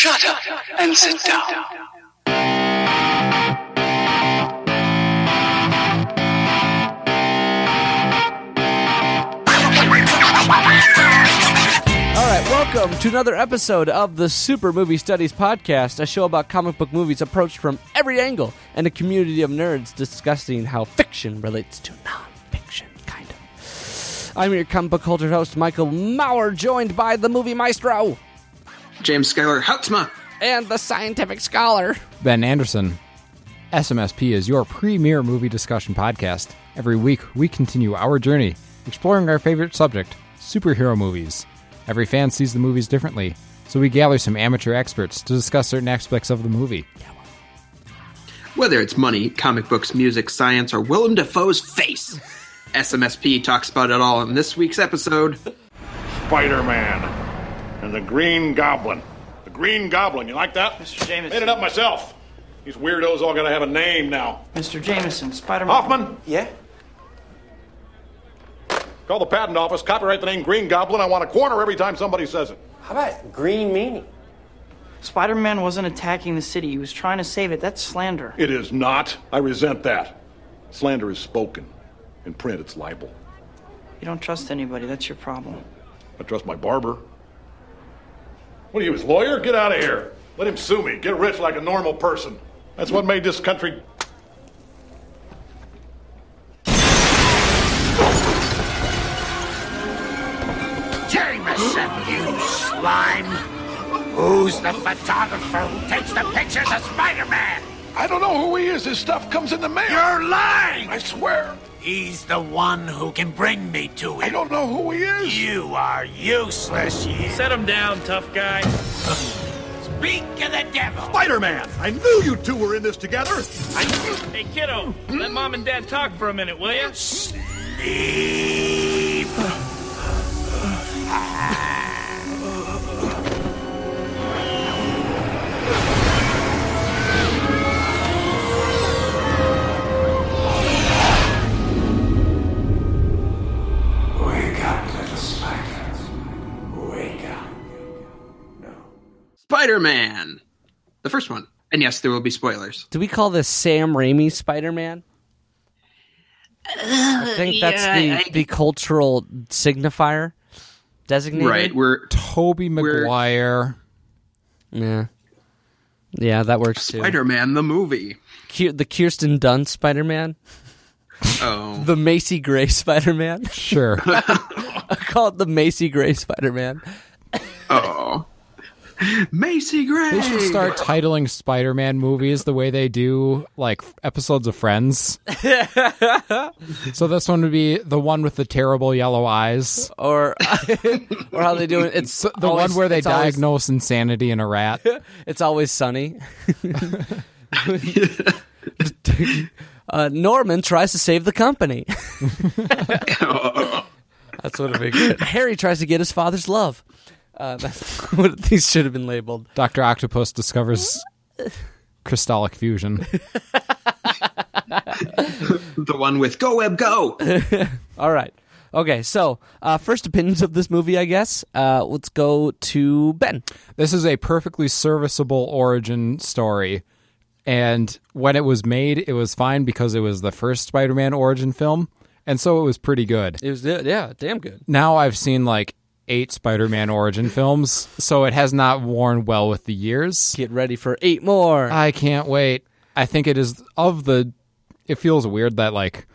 Shut up and sit down. All right, welcome to another episode of the Super Movie Studies Podcast, a show about comic book movies approached from every angle and a community of nerds discussing how fiction relates to non-fiction, kind of. I'm your comic book culture host, Michael Maurer, joined by the movie maestro James Schuyler Houtsma. and the scientific scholar. Ben Anderson. SMSP is your premier movie discussion podcast. Every week, we continue our journey exploring our favorite subject superhero movies. Every fan sees the movies differently, so we gather some amateur experts to discuss certain aspects of the movie. Whether it's money, comic books, music, science, or Willem Dafoe's face, SMSP talks about it all in this week's episode. Spider Man and the Green Goblin. The Green Goblin, you like that? Mr. Jameson. Made it up myself. These weirdos all gotta have a name now. Mr. Jameson, Spider-Man. Hoffman, Yeah? call the patent office, copyright the name Green Goblin. I want a corner every time somebody says it. How about green meanie? Spider-Man wasn't attacking the city. He was trying to save it. That's slander. It is not. I resent that. Slander is spoken. In print, it's libel. You don't trust anybody. That's your problem. I trust my barber. What are you, his lawyer? Get out of here. Let him sue me. Get rich like a normal person. That's what made this country. Jameson, you slime! Who's the photographer who takes the pictures of Spider-Man? I don't know who he is. His stuff comes in the mail. You're lying! I swear. He's the one who can bring me to him. I don't know who he is. You are useless, you. Set him down, tough guy. Speak of the devil. Spider-Man! I knew you two were in this together. I Hey, kiddo, let mom and dad talk for a minute, will you? Sleep. Spider-Man, the first one. And yes, there will be spoilers. Do we call this Sam Raimi Spider-Man? I uh, think that's the, the cultural signifier designated. Right, we're Tobey We're- Maguire. Yeah. Yeah, that works too. Spider-Man the movie. Ki- the Kirsten Dunst Spider-Man, Oh, the Macy Gray Spider-Man. Sure. I call it the Macy Gray Spider-Man. oh. Macy Gray. They should start titling Spider Man movies the way they do, like, episodes of Friends. so this one would be the one with the terrible yellow eyes. Or or how they do it? It's The always- one where they it's always- diagnose insanity in a rat. It's always sunny. uh, Norman tries to save the company. That's what it'd be good. Harry tries to get his father's love. Uh, that's what these should have been labeled. Dr. Octopus discovers crystallic fusion. the one with Go Web Go. All right. Okay, so uh, first opinions of this movie, I guess. Uh, let's go to Ben. This is a perfectly serviceable origin story. And when it was made, it was fine because it was the first Spider Man origin film. And so it was pretty good. It was yeah, damn good. Now I've seen like eight Spider Man origin films, so it has not worn well with the years. Get ready for eight more. I can't wait. I think it is of the. It feels weird that like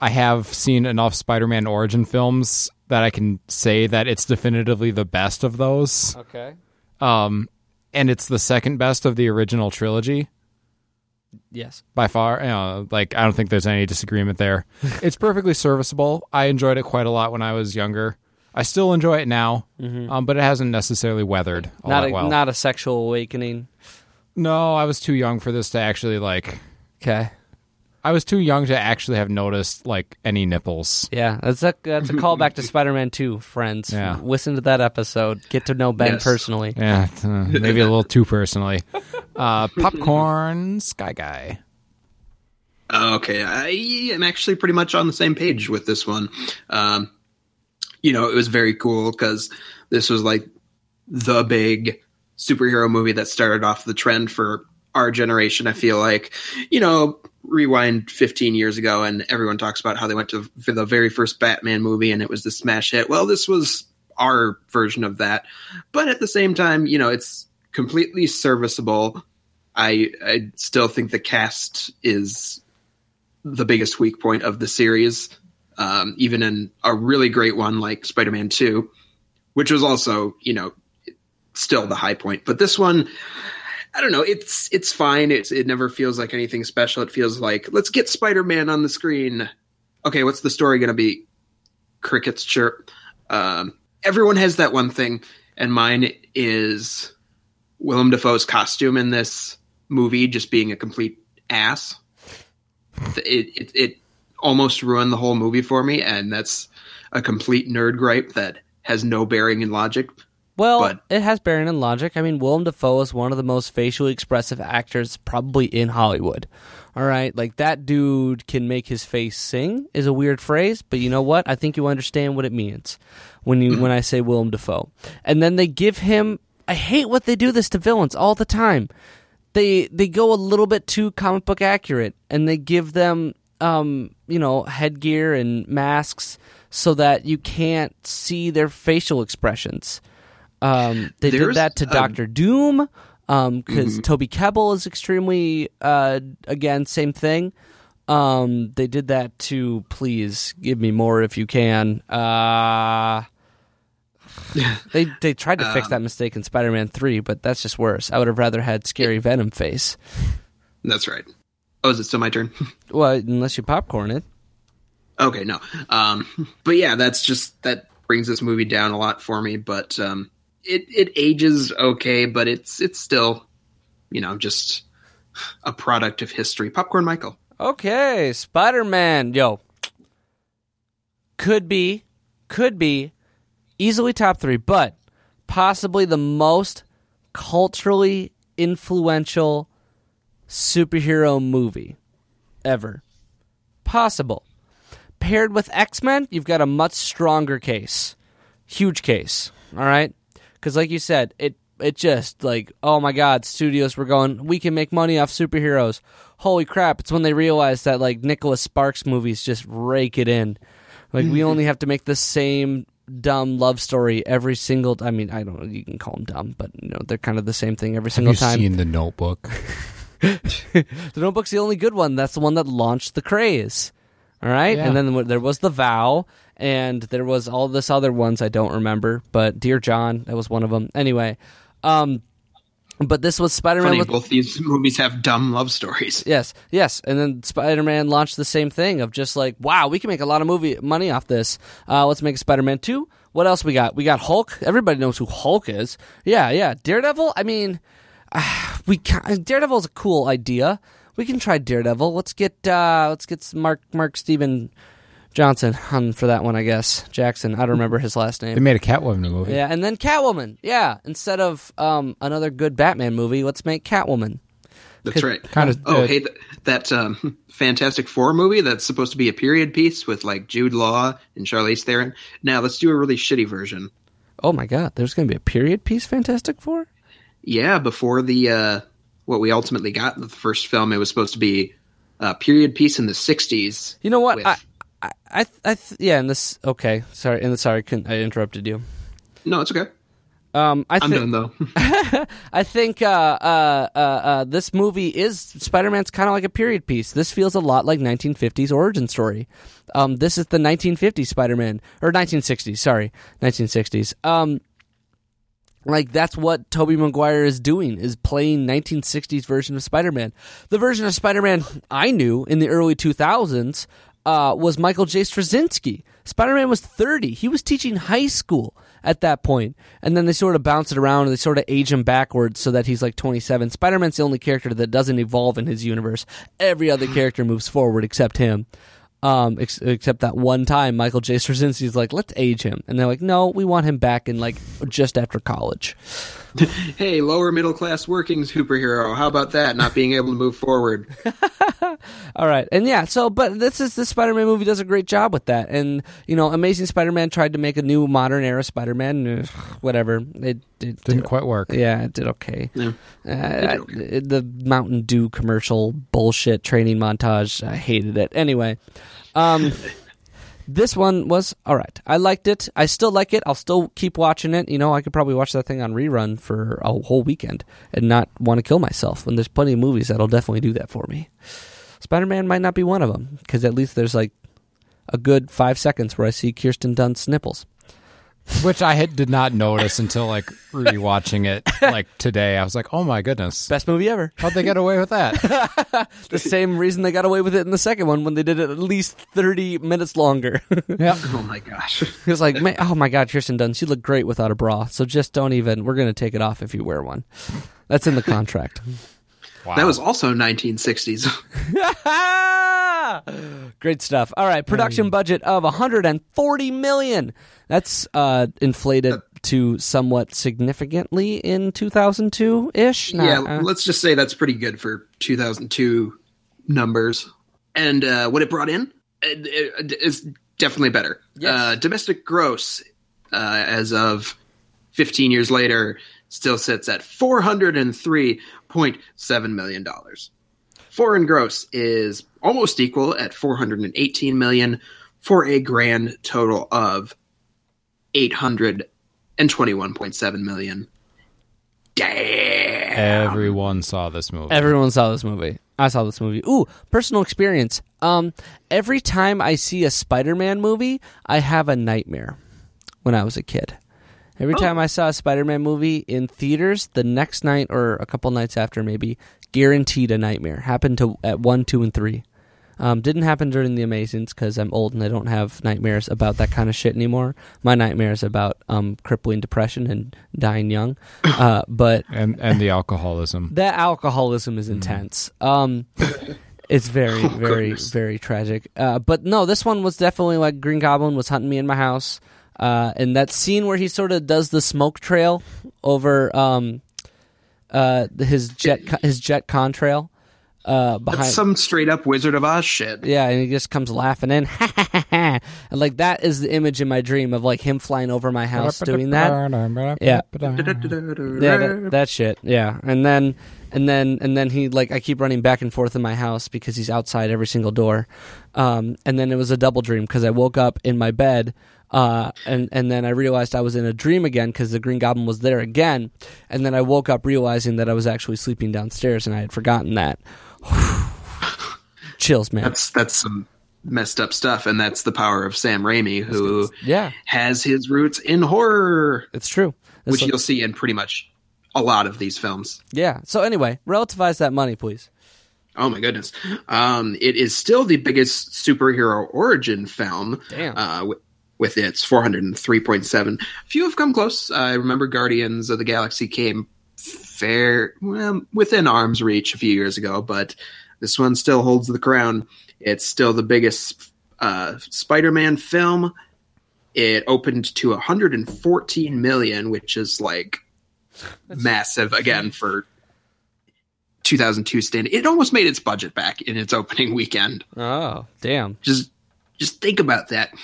I have seen enough Spider-Man origin films that I can say that it's definitively the best of those. okay. Um, and it's the second best of the original trilogy Yes. by far. You know, like I don't think there's any disagreement there. it's perfectly serviceable. I enjoyed it quite a lot when I was younger. I still enjoy it now, um, but it hasn't necessarily weathered all Not that a, well. not a sexual awakening. no, I was too young for this to actually like. Okay. I was too young to actually have noticed like any nipples. Yeah, that's a that's a callback to Spider-Man 2, friends. Yeah. Listen to that episode. Get to know Ben Yes. personally. Yeah, uh, maybe a little too personally. Uh, popcorn, Sky Guy. Okay, I am actually pretty much on the same page with this one. Um, you know, it was very cool because this was like the big superhero movie that started off the trend for our generation. I feel like, you know, rewind 15 years ago and everyone talks about how they went to the very first Batman movie and it was the smash hit. Well, this was our version of that. But at the same time, you know, it's completely serviceable. I I still think the cast is the biggest weak point of the series. Um, even in a really great one like Spider-Man 2, which was also, you know, still the high point. But this one, I don't know. It's it's fine. It's it never feels like anything special. It feels like let's get Spider Man on the screen. Okay, what's the story going to be? Crickets chirp. Um, everyone has that one thing, and mine is Willem Dafoe's costume in this movie just being a complete ass. It it, it almost ruined the whole movie for me, and that's a complete nerd gripe that has no bearing in logic. Well, But- it has bearing in logic. I mean, Willem Dafoe is one of the most facially expressive actors probably in Hollywood. All right, like that dude can make his face sing is a weird phrase, but you know what? I think you understand what it means when you mm-hmm. when I say Willem Dafoe. And then they give him. I hate what they do this to villains all the time. They they go a little bit too comic book accurate, and they give them um you know headgear and masks so that you can't see their facial expressions. Um, they did that to Doctor Doom because Toby Kebbell is extremely uh, again same thing. Um, they did that to please give me more if you can. Uh, they they tried to fix that mistake in Spider-Man Three, but that's just worse. I would have rather had scary Venom face. That's right. Oh, is it still my turn? Well, unless you popcorn it. Okay, no. Um, but yeah, that's just that brings this movie down a lot for me. But um, it it ages okay, but it's it's still, you know, just a product of history. Popcorn Michael. Okay, Spider Man. Yo. Could be, could be easily top three, but possibly the most culturally influential superhero movie ever. Possible. Paired with X Men, you've got a much stronger case. Huge case. All right? Because, like you said, it it just like oh my god studios were going we can make money off superheroes holy crap it's when they realized that like nicholas sparks movies just rake it in like we only have to make the same dumb love story every single i mean i don't know you can call them dumb but you know they're kind of the same thing every Have single you time seen The Notebook? the notebook's the only good one that's the one that launched the craze all right Yeah. and then there was the vow and there was all this other ones i don't remember but dear john that was one of them anyway um but this was spider-man with both these movies have dumb love stories. Yes, yes, and then Spider-Man launched the same thing of just like, wow, we can make a lot of movie money off this. Uh, let's make a Spider-Man two. What else we got? We got Hulk. Everybody knows who Hulk is. Yeah, yeah. Daredevil. I mean, we can, Daredevil is a cool idea. We can try Daredevil. Let's get uh, let's get some Mark Mark Steven Johnson on for that one. I guess Jackson. I don't remember his last name. They made a Catwoman movie. Yeah, and then Catwoman. Yeah, instead of um, another good Batman movie, let's make Catwoman. That's right. Kind of. Oh, uh, hey, th- that um, Fantastic Four movie that's supposed to be a period piece with like Jude Law and Charlize Theron. Now let's do a really shitty version. Oh my God, there's going to be a period piece Fantastic Four. Yeah, before the uh, what we ultimately got in the first film, it was supposed to be a period piece in the '60s. You know what? with- I, I, I, I th- yeah. And this, okay. Sorry, and sorry, couldn't, I interrupted you. No, it's okay. Um, I I'm thi- done though. I think uh, uh, uh, uh, this movie is Spider-Man's kind of like a period piece. This feels a lot like 1950s origin story. Um, this is the 1950s Spider-Man or 1960s. Sorry, 1960s. Um, like that's what Tobey Maguire is doing is playing 1960s version of Spider-Man. The version of Spider-Man I knew in the early 2000s uh, was Michael J. Straczynski. Spider-Man was 30. He was teaching high school at that point. and then they sort of bounce it around and they sort of age him backwards so that he's like 27. Spider-Man's the only character that doesn't evolve in his universe. Every other character moves forward except him. Um, ex- except that one time, Michael J. Straczynski's like, let's age him, and they're like, no, we want him back in like just after college. hey, lower middle class working superhero. How about that? Not being able to move forward. All right, and yeah, so but this is the Spider-Man movie does a great job with that, and you know, Amazing Spider-Man tried to make a new modern era Spider-Man, whatever, it, it Didn't quite work. Yeah, it did okay. Yeah. Uh, I- the Mountain Dew commercial bullshit training montage, I hated it. Anyway, um, this one was all right. I liked it. I still like it. I'll still keep watching it. You know, I could probably watch that thing on rerun for a whole weekend and not want to kill myself. And there's plenty of movies that'll definitely do that for me. Spider Man might not be one of them because at least there's like a good five seconds where I see Kirsten Dunst's nipples. Which I had, did not notice until like rewatching it like today. I was like, oh my goodness. Best movie ever. How'd they get away with that? the same reason they got away with it in the second one when they did it at least 30 minutes longer. yeah. Oh my gosh. It was like, man, oh my God, Kirsten Dunst, you look great without a bra. So just don't even, we're going to take it off if you wear one. That's in the contract. Wow. That was also 1960s. Great stuff. All right, production budget of 140 million. That's uh, inflated to somewhat significantly in 2002 ish. yeah, let's just say that's pretty good for 2002 numbers. And uh, what it brought in it, it, is definitely better. Yes. Uh, domestic gross, uh, as of 15 years later, still sits at 403.7 million dollars. Foreign gross is almost equal at 418 million for a grand total of 821.7 million. Damn. Everyone saw this movie. Everyone saw this movie. I saw this movie. Ooh, personal experience. Um, every time I see a Spider-Man movie, I have a nightmare. When I was a kid, every time I saw a Spider-Man movie in theaters, the next night or a couple nights after, maybe guaranteed a nightmare. Happened to at one, two, and three. Um, didn't happen during the Amazings because I'm old and I don't have nightmares about that kind of shit anymore. My nightmares about um, crippling depression and dying young. Uh, but and and the alcoholism. that alcoholism is intense. Um, it's very, very, goodness. very tragic. Uh, but no, this one was definitely like Green Goblin was hunting me in my house, uh, and that scene where he sort of does the smoke trail over um, uh, his jet his jet contrail uh, behind. That's some straight up Wizard of Oz shit. yeah, and he just comes laughing in, and like that is the image in my dream of like him flying over my house doing that. Yeah. Yeah, that, that shit. Yeah, and then and then and then he like I keep running back and forth in my house because he's outside every single door. Um, and then it was a double dream because I woke up in my bed. Uh, and and then I realized I was in a dream again because the Green Goblin was there again, and then I woke up realizing that I was actually sleeping downstairs and I had forgotten that. Chills, man. That's that's some messed up stuff, and that's the power of Sam Raimi, who yeah, has his roots in horror, it's true. It's which like- you'll see in pretty much a lot of these films. yeah. So anyway, relativize that money, please. Oh my goodness! Um, it is still the biggest superhero origin film. Damn. Uh, with its 403.7. Few have come close. I remember Guardians of the Galaxy came fair, well, within arm's reach a few years ago, but this one still holds the crown. It's still the biggest uh, Spider-Man film. It opened to 114 million, which is like massive again for 2002 standard. It almost made its budget back in its opening weekend. Oh, damn. Just just think about that.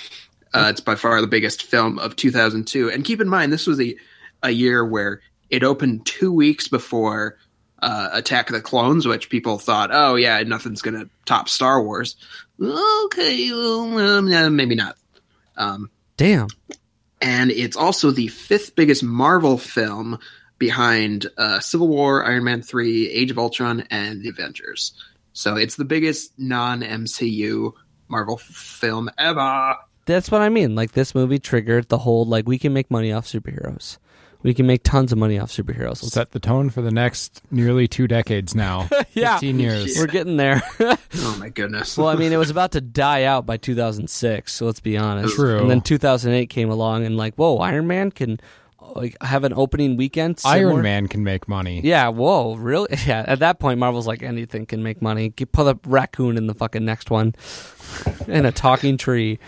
Uh, it's by far the biggest film of 2002, and keep in mind this was a a year where it opened two weeks before uh, Attack of the Clones, which people thought, oh yeah, nothing's gonna top Star Wars. Okay, well, um, maybe not. Um, Damn. and it's also the fifth biggest Marvel film behind uh, Civil War, Iron Man 3, Age of Ultron, and The Avengers. So it's the biggest non MCU Marvel film ever. That's what I mean. Like this movie triggered the whole like we can make money off superheroes. We can make tons of money off superheroes. Let's- Set the tone for the next nearly two decades now. Yeah. 15 years. We're getting there. Oh my goodness. well, I mean, it was about to die out by 2006. So let's be honest. True. And then 2008 came along, and like, whoa, Iron Man can like have an opening weekend. similar- Iron Man can make money. Yeah. Whoa. Really? Yeah. At that point, Marvel's like anything can make money. You Put a raccoon in the fucking next one, and a talking tree.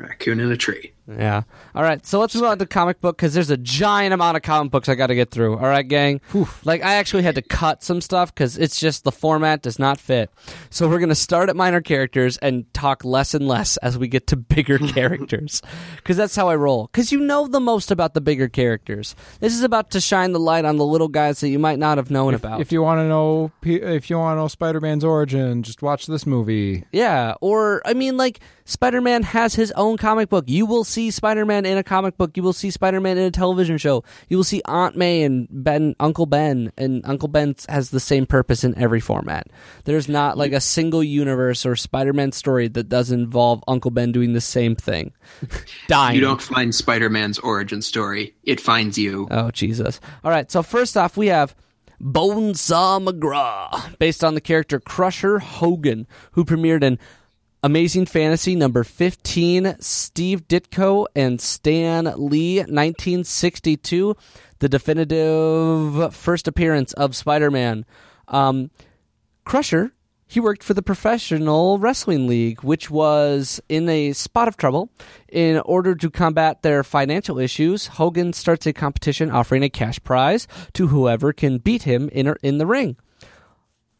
Raccoon in a tree. Yeah. All right. So let's move on to comic book because there's a giant amount of comic books I got to get through. All right, gang. Like I actually had to cut some stuff because it's just the format does not fit. So we're gonna start at minor characters and talk less and less as we get to bigger characters because that's how I roll. Because you know the most about the bigger characters. This is about to shine the light on the little guys that you might not have known If, about. if you want to know, if you want to know Spider-Man's origin, just watch this movie. Yeah, or I mean, like Spider Man has his own comic book. You will see Spider Man in a comic book. You will see Spider Man in a television show. You will see Aunt May and Ben, Uncle Ben, and Uncle Ben has the same purpose in every format. There's not like a single universe or Spider Man story that does involve Uncle Ben doing the same thing, dying. You don't find Spider-Man's origin story; it finds you. Oh Jesus! All right. So first off, we have Bonesaw McGraw, based on the character Crusher Hogan, who premiered in Amazing Fantasy number 15, Steve Ditko and Stan Lee, 1962, the definitive first appearance of Spider Man. Um, Crusher, he worked for the Professional Wrestling League, which was in a spot of trouble. In order to combat their financial issues, Hogan starts a competition offering a cash prize to whoever can beat him in, in the ring.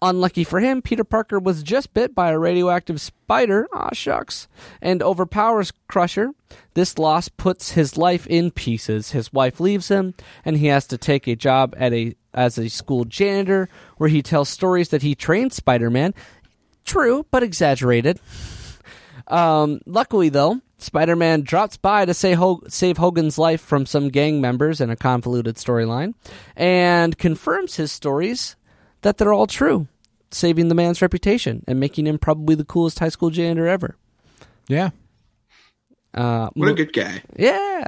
Unlucky for him, Peter Parker was just bit by a radioactive spider, ah shucks, and overpowers Crusher. This loss puts his life in pieces. His wife leaves him, and he has to take a job at a as a school janitor where he tells stories that he trained Spider-Man. True, but exaggerated. Um, luckily, though, Spider Man drops by to save Hogan's life from some gang members in a convoluted storyline and confirms his stories that they're all true, saving the man's reputation and making him probably the coolest high school janitor ever. Yeah. Uh, What a good guy! yeah.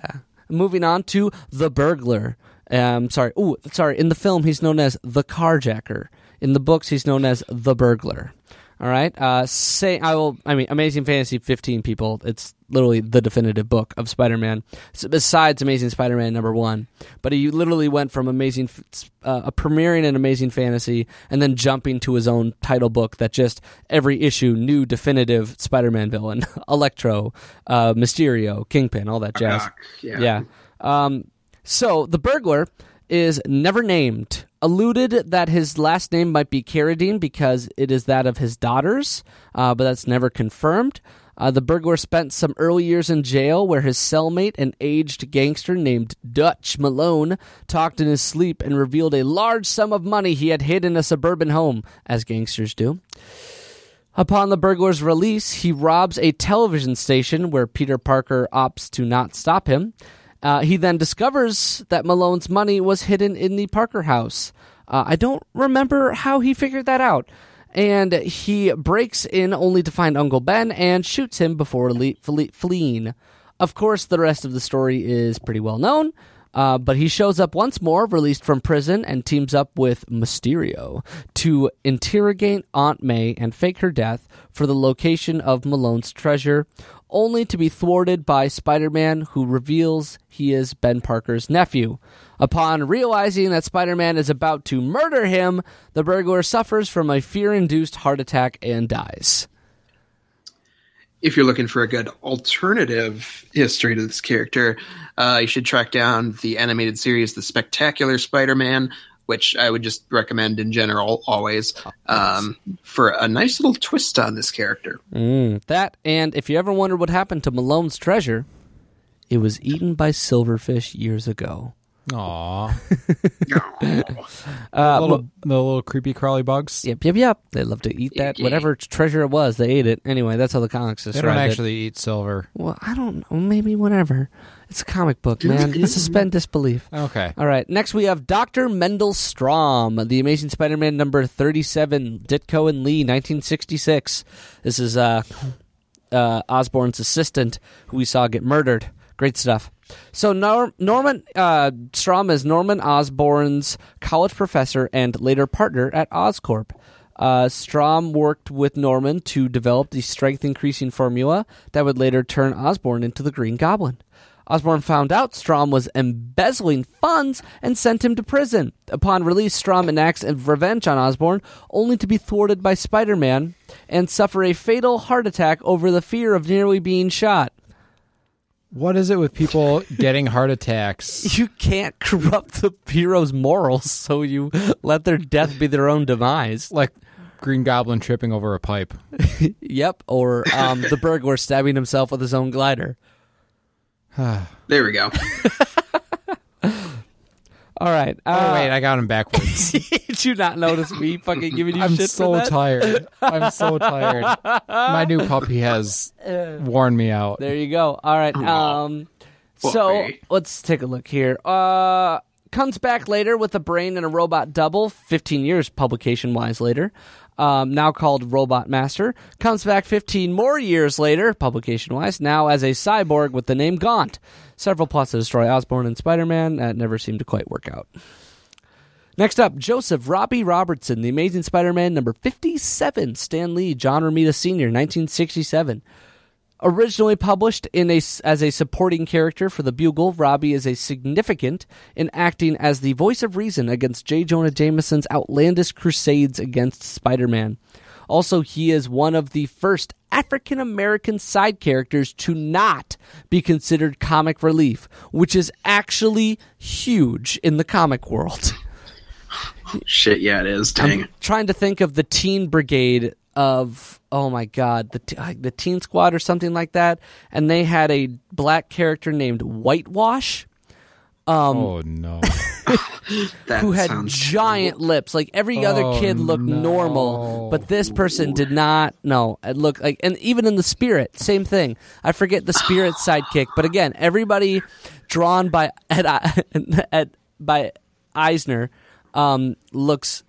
Moving on to the burglar. Um, sorry. Ooh, sorry. In the film, he's known as the carjacker. In the books, he's known as the burglar. All right. Uh, say I will. I mean, Amazing Fantasy 15 people. It's literally the definitive book of Spider-Man. So besides Amazing Spider-Man number one, but he literally went from Amazing, uh, premiering in Amazing Fantasy, and then jumping to his own title book that just every issue new definitive Spider-Man villain, Electro, uh, Mysterio, Kingpin, all that jazz. Yeah. Yeah. Um, so the burglar is never named. Alluded that his last name might be Carradine because it is that of his daughters, uh, but that's never confirmed. Uh, the burglar spent some early years in jail where his cellmate, an aged gangster named Dutch Malone, talked in his sleep and revealed a large sum of money he had hid in a suburban home, as gangsters do. Upon the burglar's release, he robs a television station where Peter Parker opts to not stop him. Uh, he then discovers that Malone's money was hidden in the Parker house. Uh, I don't remember how he figured that out. And he breaks in only to find Uncle Ben and shoots him before le- fle- fleeing. Of course, the rest of the story is pretty well known. Uh, but he shows up once more, released from prison, and teams up with Mysterio to interrogate Aunt May and fake her death for the location of Malone's treasure, only to be thwarted by Spider Man, who reveals he is Ben Parker's nephew. Upon realizing that Spider Man is about to murder him, the burglar suffers from a fear induced heart attack and dies. if you're looking for a good alternative history to this character, uh, you should track down the animated series, The Spectacular Spider-Man, which I would just recommend in general always um, for a nice little twist on this character. Mm, that, and if you ever wondered what happened to Malone's treasure, it was eaten by silverfish years ago. Aw. Uh, the, little, the little creepy crawly bugs. Yep, yep, yep. They love to eat that. Whatever treasure it was, they ate it. Anyway, that's how the comics They describe don't it. actually eat silver. Well, I don't know. Maybe whatever. It's a comic book, man. Suspend disbelief. Okay. All right. Next, we have Dr. Mendel Strom, The Amazing Spider Man number 37, Ditko and Lee, 1966. This is uh, uh, Osborn's assistant who we saw get murdered. Great stuff. So, Nor- Norman uh, Strom is Norman Osborn's college professor and later partner at Oscorp. Uh, Strom worked with Norman to develop the strength increasing formula that would later turn Osborn into the Green Goblin. Osborn found out Strom was embezzling funds and sent him to prison. Upon release, Strom enacts revenge on Osborn, only to be thwarted by Spider Man and suffer a fatal heart attack over the fear of nearly being shot. What is it with people getting heart attacks? You can't corrupt the hero's morals, so you let their death be their own demise. Like Green Goblin tripping over a pipe. Yep, or um, the burglar stabbing himself with his own glider. There we go. All right. Oh Uh, wait, I got him backwards. did you not notice me fucking giving you shit? I'm shit so for that? tired. I'm so tired. My new puppy has worn me out. There you go. All right. Um, so let's take a look here. Uh, comes back later with a brain and a robot double. Fifteen years publication wise later. Um, now called Robot Master. Comes back 15 more years later, publication wise, now as a cyborg with the name Gaunt. Several plots to destroy Osborn and Spider Man that never seemed to quite work out. Next up, Joseph Robbie Robertson, The Amazing Spider Man number 57, Stan Lee, John Romita Sr., 1967. Originally published in a, as a supporting character for the Bugle, Robbie is a significant in acting as the voice of reason against J. Jonah Jameson's outlandish crusades against Spider Man. Also, he is one of the first African American side characters to not be considered comic relief, which is actually huge in the comic world. Shit, yeah, it is. Dang. I'm trying to think of the Teen Brigade of oh my god the t- the Teen Squad or something like that, and they had a black character named Whitewash oh no. That who had sounds giant lips. Like every other Oh, kid looked no. normal, but this person did not. No, it looked like, and even in the Spirit, same thing. I forget the Spirit sidekick, but again, everybody drawn by at, at by Eisner um, looks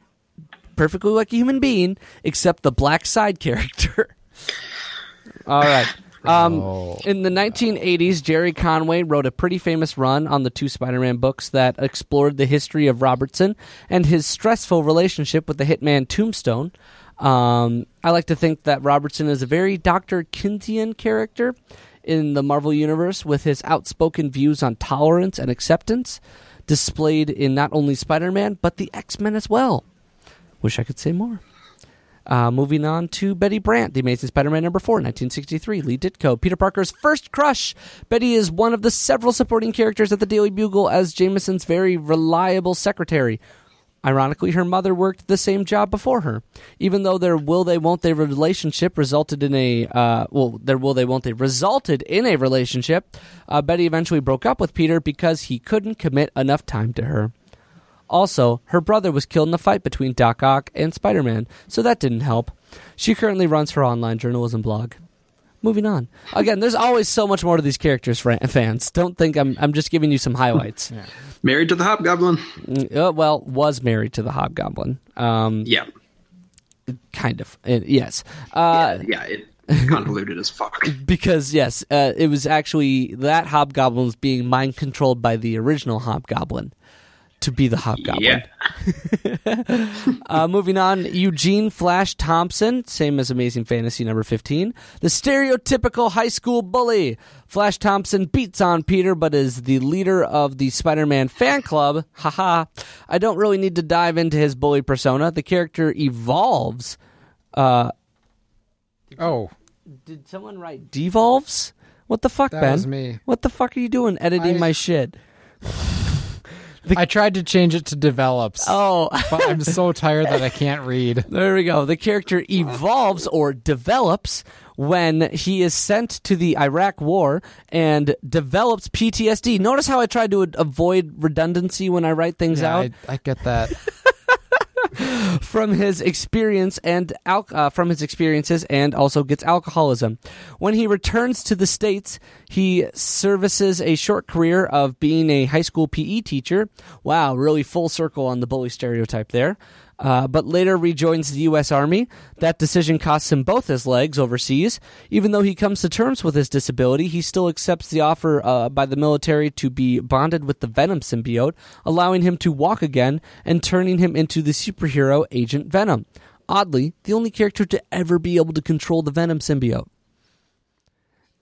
perfectly like a human being, except the black side character. All right. Um, Oh. in the 1980s, Gerry Conway wrote a pretty famous run on the two Spider Man books that explored the history of Robertson and his stressful relationship with the hitman Tombstone. Um, I like to think that Robertson is a very Dr. Kinsian character in the Marvel Universe with his outspoken views on tolerance and acceptance, displayed in not only Spider Man, but the X Men as well. Wish I could say more. Uh, moving on to Betty Brant, The Amazing Spider-Man number four, 1963, Lee Ditko, Peter Parker's first crush. Betty is one of the several supporting characters at the Daily Bugle as Jameson's very reliable secretary. Ironically, her mother worked the same job before her. Even though their will they won't they relationship resulted in a uh, well, their will they won't they resulted in a relationship, uh, Betty eventually broke up with Peter because he couldn't commit enough time to her. Also, her brother was killed in a fight between Doc Ock and Spider Man, so that didn't help. She currently runs her online journalism blog. Moving on. Again, there's always so much more to these characters, fans. Don't think I'm, I'm just giving you some highlights. Married to the Hobgoblin. Mm, uh, well, was married to the Hobgoblin. Um, Yeah. kind of. Uh, yes. Uh, yeah, it convoluted as fuck. because, yes, uh, it was actually that Hobgoblin was being mind controlled by the original Hobgoblin to be the Hobgoblin. Yeah. Uh, moving on, Eugene Flash Thompson, same as Amazing Fantasy number 15. The stereotypical high school bully. Flash Thompson beats on Peter, but is the leader of the Spider Man fan club. Haha. I don't really need to dive into his bully persona. The character evolves. Uh, Oh, did someone write devolves? What the fuck, that Ben? was me. What the fuck are you doing editing I- my shit? I tried to change it to develops, Oh. but I'm so tired that I can't read. There we go. The character evolves or develops when he is sent to the Iraq War and develops PTSD. Notice how I tried to avoid redundancy when I write things Yeah, out I, I get that. from his experience and al- uh, from his experiences and also gets alcoholism. When he returns to the states, he services a short career of being a high school PE teacher. Wow, really full circle on the bully stereotype there. Uh, but later rejoins the U.S. Army. That decision costs him both his legs overseas. Even though he comes to terms with his disability, he still accepts the offer uh, by the military to be bonded with the Venom symbiote, allowing him to walk again and turning him into the superhero Agent Venom. Oddly, the only character to ever be able to control the Venom symbiote.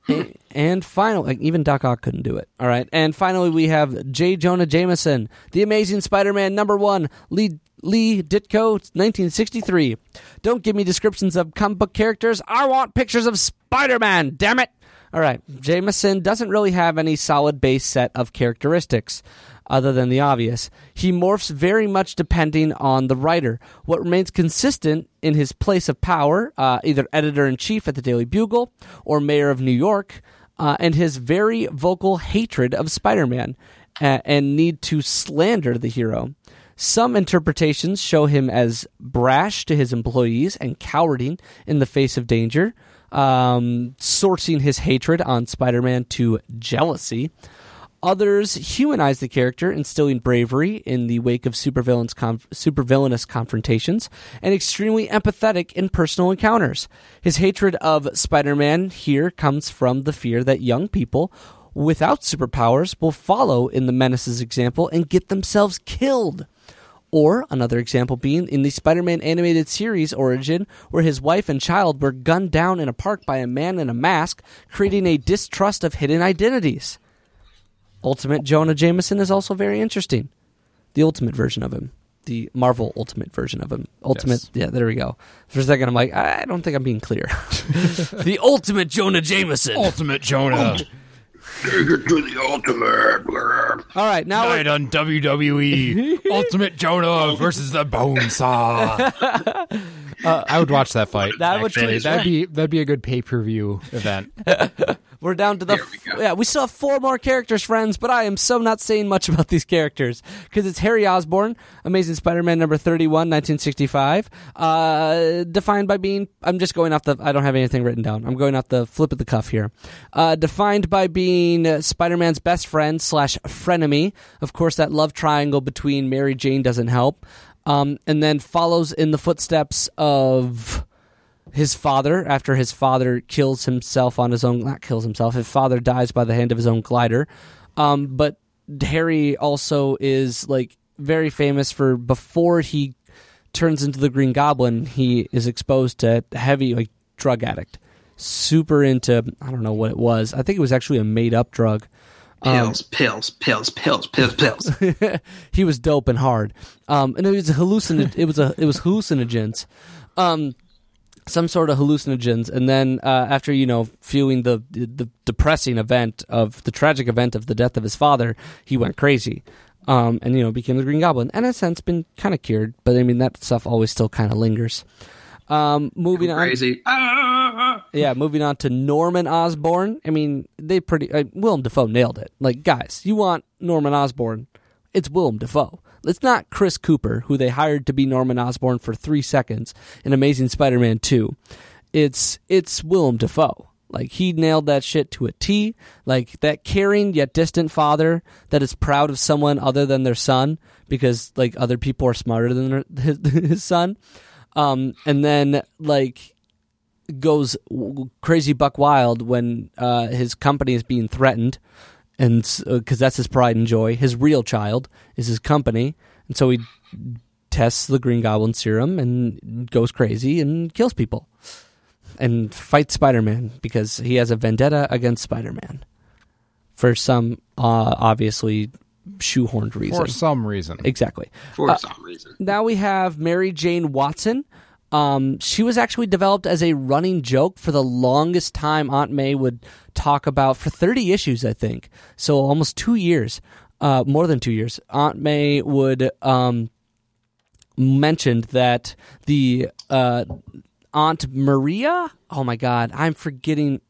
A- and finally, even Doc Ock couldn't do it. All right. And finally, we have J. Jonah Jameson, The Amazing Spider Man number one, Lee, Lee Ditko, 1963. Don't give me descriptions of comic book characters. I want pictures of Spider Man, damn it. All right. Jameson doesn't really have any solid base set of characteristics other than the obvious. He morphs very much depending on the writer. What remains consistent in his place of power, uh, either editor in chief at the Daily Bugle or mayor of New York, uh, and his very vocal hatred of Spider Man and need to slander the hero. Some interpretations show him as brash to his employees and cowarding in the face of danger, um, sourcing his hatred on Spider Man to jealousy. Others humanize the character, instilling bravery in the wake of supervillains conf- supervillainous confrontations, and extremely empathetic in personal encounters. His hatred of Spider Man here comes from the fear that young people without superpowers will follow in the Menace's example and get themselves killed. Or another example being in the Spider Man animated series origin, where his wife and child were gunned down in a park by a man in a mask, creating a distrust of hidden identities. Ultimate Jonah Jameson is also very interesting. The ultimate version of him. The Marvel Ultimate version of him. Ultimate, Yes. yeah, there we go. For a second, I'm like, I don't think I'm being clear. the ultimate Jonah Jameson. Ultimate Jonah. Take it to the ultimate. All right, now we're- Night on WWE. Ultimate Jonah versus the Bonesaw. uh, I would watch that fight. That would actually. be- that'd be that'd be a good pay per view event. We're down to the we go. yeah. We still have four more characters, friends, but I am so not saying much about these characters because it's Harry Osborn, Amazing Spider-Man number thirty-one, 1965, uh, defined by being. I'm just going off the. I don't have anything written down. I'm going off the flip of the cuff here. Uh, defined by being Spider-Man's best friend slash frenemy. Of course, that love triangle between Mary Jane doesn't help. Um, and then follows in the footsteps of his father after his father kills himself on his own not kills himself his father dies by the hand of his own glider um, but harry also is like very famous for before he turns into the green goblin he is exposed to heavy like drug addict super into i don't know what it was i think it was actually a made up drug Pills, pills, pills, pills, pills, pills. he was dope and hard. Um, and it was hallucin. it was a it was hallucinogens, um, some sort of hallucinogens. And then uh, after you know feeling the the depressing event of the tragic event of the death of his father, he went crazy. Um, and you know became the Green Goblin, and in a sense been kind of cured. But I mean that stuff always still kind of lingers. Um, moving on, Crazy. Ah! yeah, moving on to Norman Osborn. I mean, they pretty uh, Willem Dafoe nailed it. Like, guys, you want Norman Osborn? It's Willem Dafoe. It's not Chris Cooper, who they hired to be Norman Osborn for three seconds in Amazing Spider-Man Two. It's it's Willem Dafoe. Like he nailed that shit to a T. Like that caring yet distant father that is proud of someone other than their son because like other people are smarter than his, his son. Um, and then like goes crazy buck wild when uh, his company is being threatened, and because that's his pride and joy. His real child is his company, and so he tests the Green Goblin serum and goes crazy and kills people, and fights Spider Man because he has a vendetta against Spider Man for some uh, obviously shoehorned reason. For some reason. Exactly. For Uh, some reason. now we have Mary Jane Watson. Um, she was actually developed as a running joke for the longest time. Aunt May would talk about for 30 issues, I think. So almost two years, uh, more than two years. Aunt May would um, mentioned that the uh, Aunt Maria. Oh my God, I'm forgetting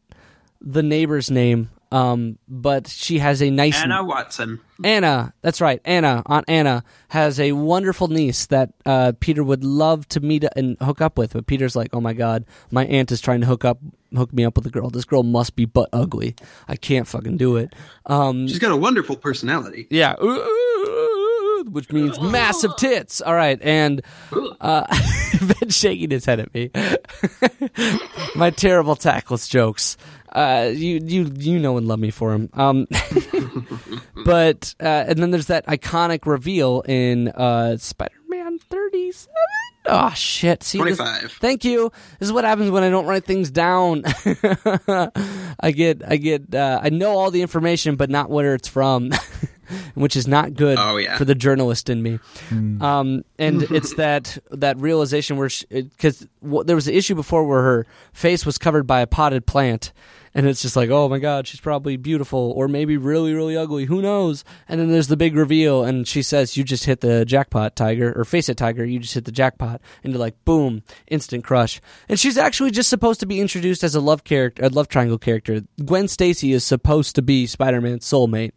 the neighbor's name. Um, but she has a nice Anna Watson. Anna, that's right. Anna, Aunt Anna has a wonderful niece that uh, Peter would love to meet and hook up with. But Peter's like, "Oh my god, my aunt is trying to hook up, hook me up with a girl. This girl must be butt ugly. I can't fucking do it." Um, She's got a wonderful personality. yeah, which means massive tits. All right, and uh, Ben's shaking his head at me. My terrible tactless jokes. Uh, you you you know and love me for him. Um, but uh, and then there's that iconic reveal in uh, Spider-Man 37. Oh shit! See, this- thank you. This is what happens when I don't write things down. I get, I get, uh, I know all the information, but not where it's from. which is not good Oh, yeah. for the journalist in me. Um, and it's that that realization where because w- there was an issue before where her face was covered by a potted plant. And it's just like, oh my god, she's probably beautiful, or maybe really, really ugly. Who knows? And then there's the big reveal, and she says, "You just hit the jackpot, Tiger, or face it, Tiger. You just hit the jackpot." And you're like, boom, instant crush. And she's actually just supposed to be introduced as a love character, a love triangle character. Gwen Stacy is supposed to be Spider-Man's soulmate.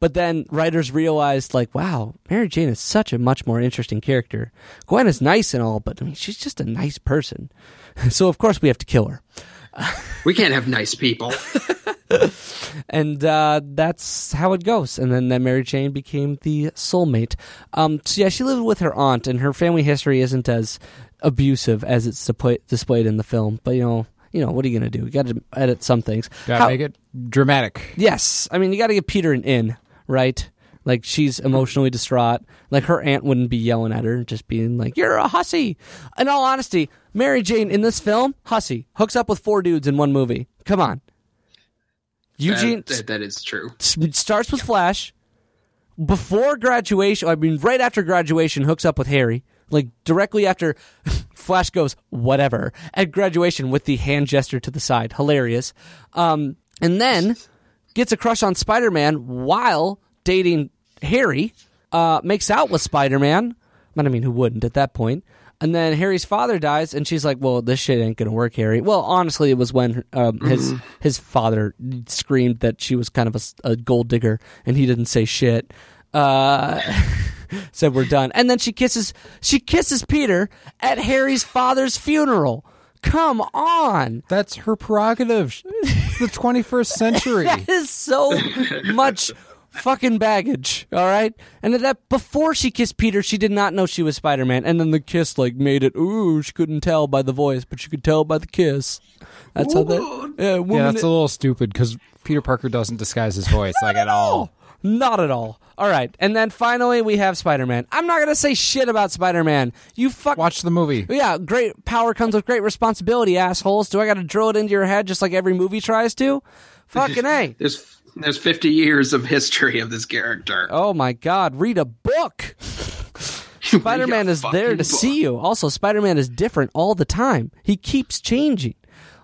But then writers realized, like, wow, Mary Jane is such a much more interesting character. Gwen is nice and all, but I mean, she's just a nice person. So of course we have to kill her. We can't have nice people. and uh, that's how it goes. And then that Mary Jane became the soulmate. Um, so yeah, she lived with her aunt, and her family history isn't as abusive as it's displayed in the film. But you know, you know, what are you gonna do? You got to edit some things. Gotta make it dramatic. Yes, I mean you got to give Peter an in, right? Like she's emotionally distraught. Like her aunt wouldn't be yelling at her, just being like, "You're a hussy." In all honesty, Mary Jane in this film, hussy, hooks up with four dudes in one movie. Come on, Eugene That- that- is true. starts with Flash. Before graduation, I mean, right after graduation, hooks up with Harry. Like directly after Flash goes, whatever, at graduation with the hand gesture to the side. Hilarious. Um, and then gets a crush on Spider Man while dating Harry, uh, makes out with Spider Man. I mean, who wouldn't at that point? And then Harry's father dies, and she's like, "Well, this shit ain't gonna work, Harry." Well, honestly, it was when um, his his father screamed that she was kind of a gold digger, and he didn't say shit. Uh, said we're done, and then she kisses she kisses Peter at Harry's father's funeral. Come on, That's her prerogative. It's the 21st century. that is so much fucking baggage. All right, and that before she kissed Peter, she did not know she was Spider Man, and then the kiss like made it. Ooh, she couldn't tell by the voice, but she could tell by the kiss. That's how that. Yeah, woman, yeah, that's a little stupid because Peter Parker doesn't disguise his voice like at all. Not at all. All right, and then finally we have Spider Man. I'm not gonna say shit about Spider Man. You fuck. Watch the movie. Yeah, great power comes with great responsibility, assholes. Do I got to drill it into your head just like every movie tries to? Fucking a. There's there's 50 years of history of this character. Oh my god, read a book. Spider Man is there to book. see you. Also, Spider Man is different all the time. He keeps changing.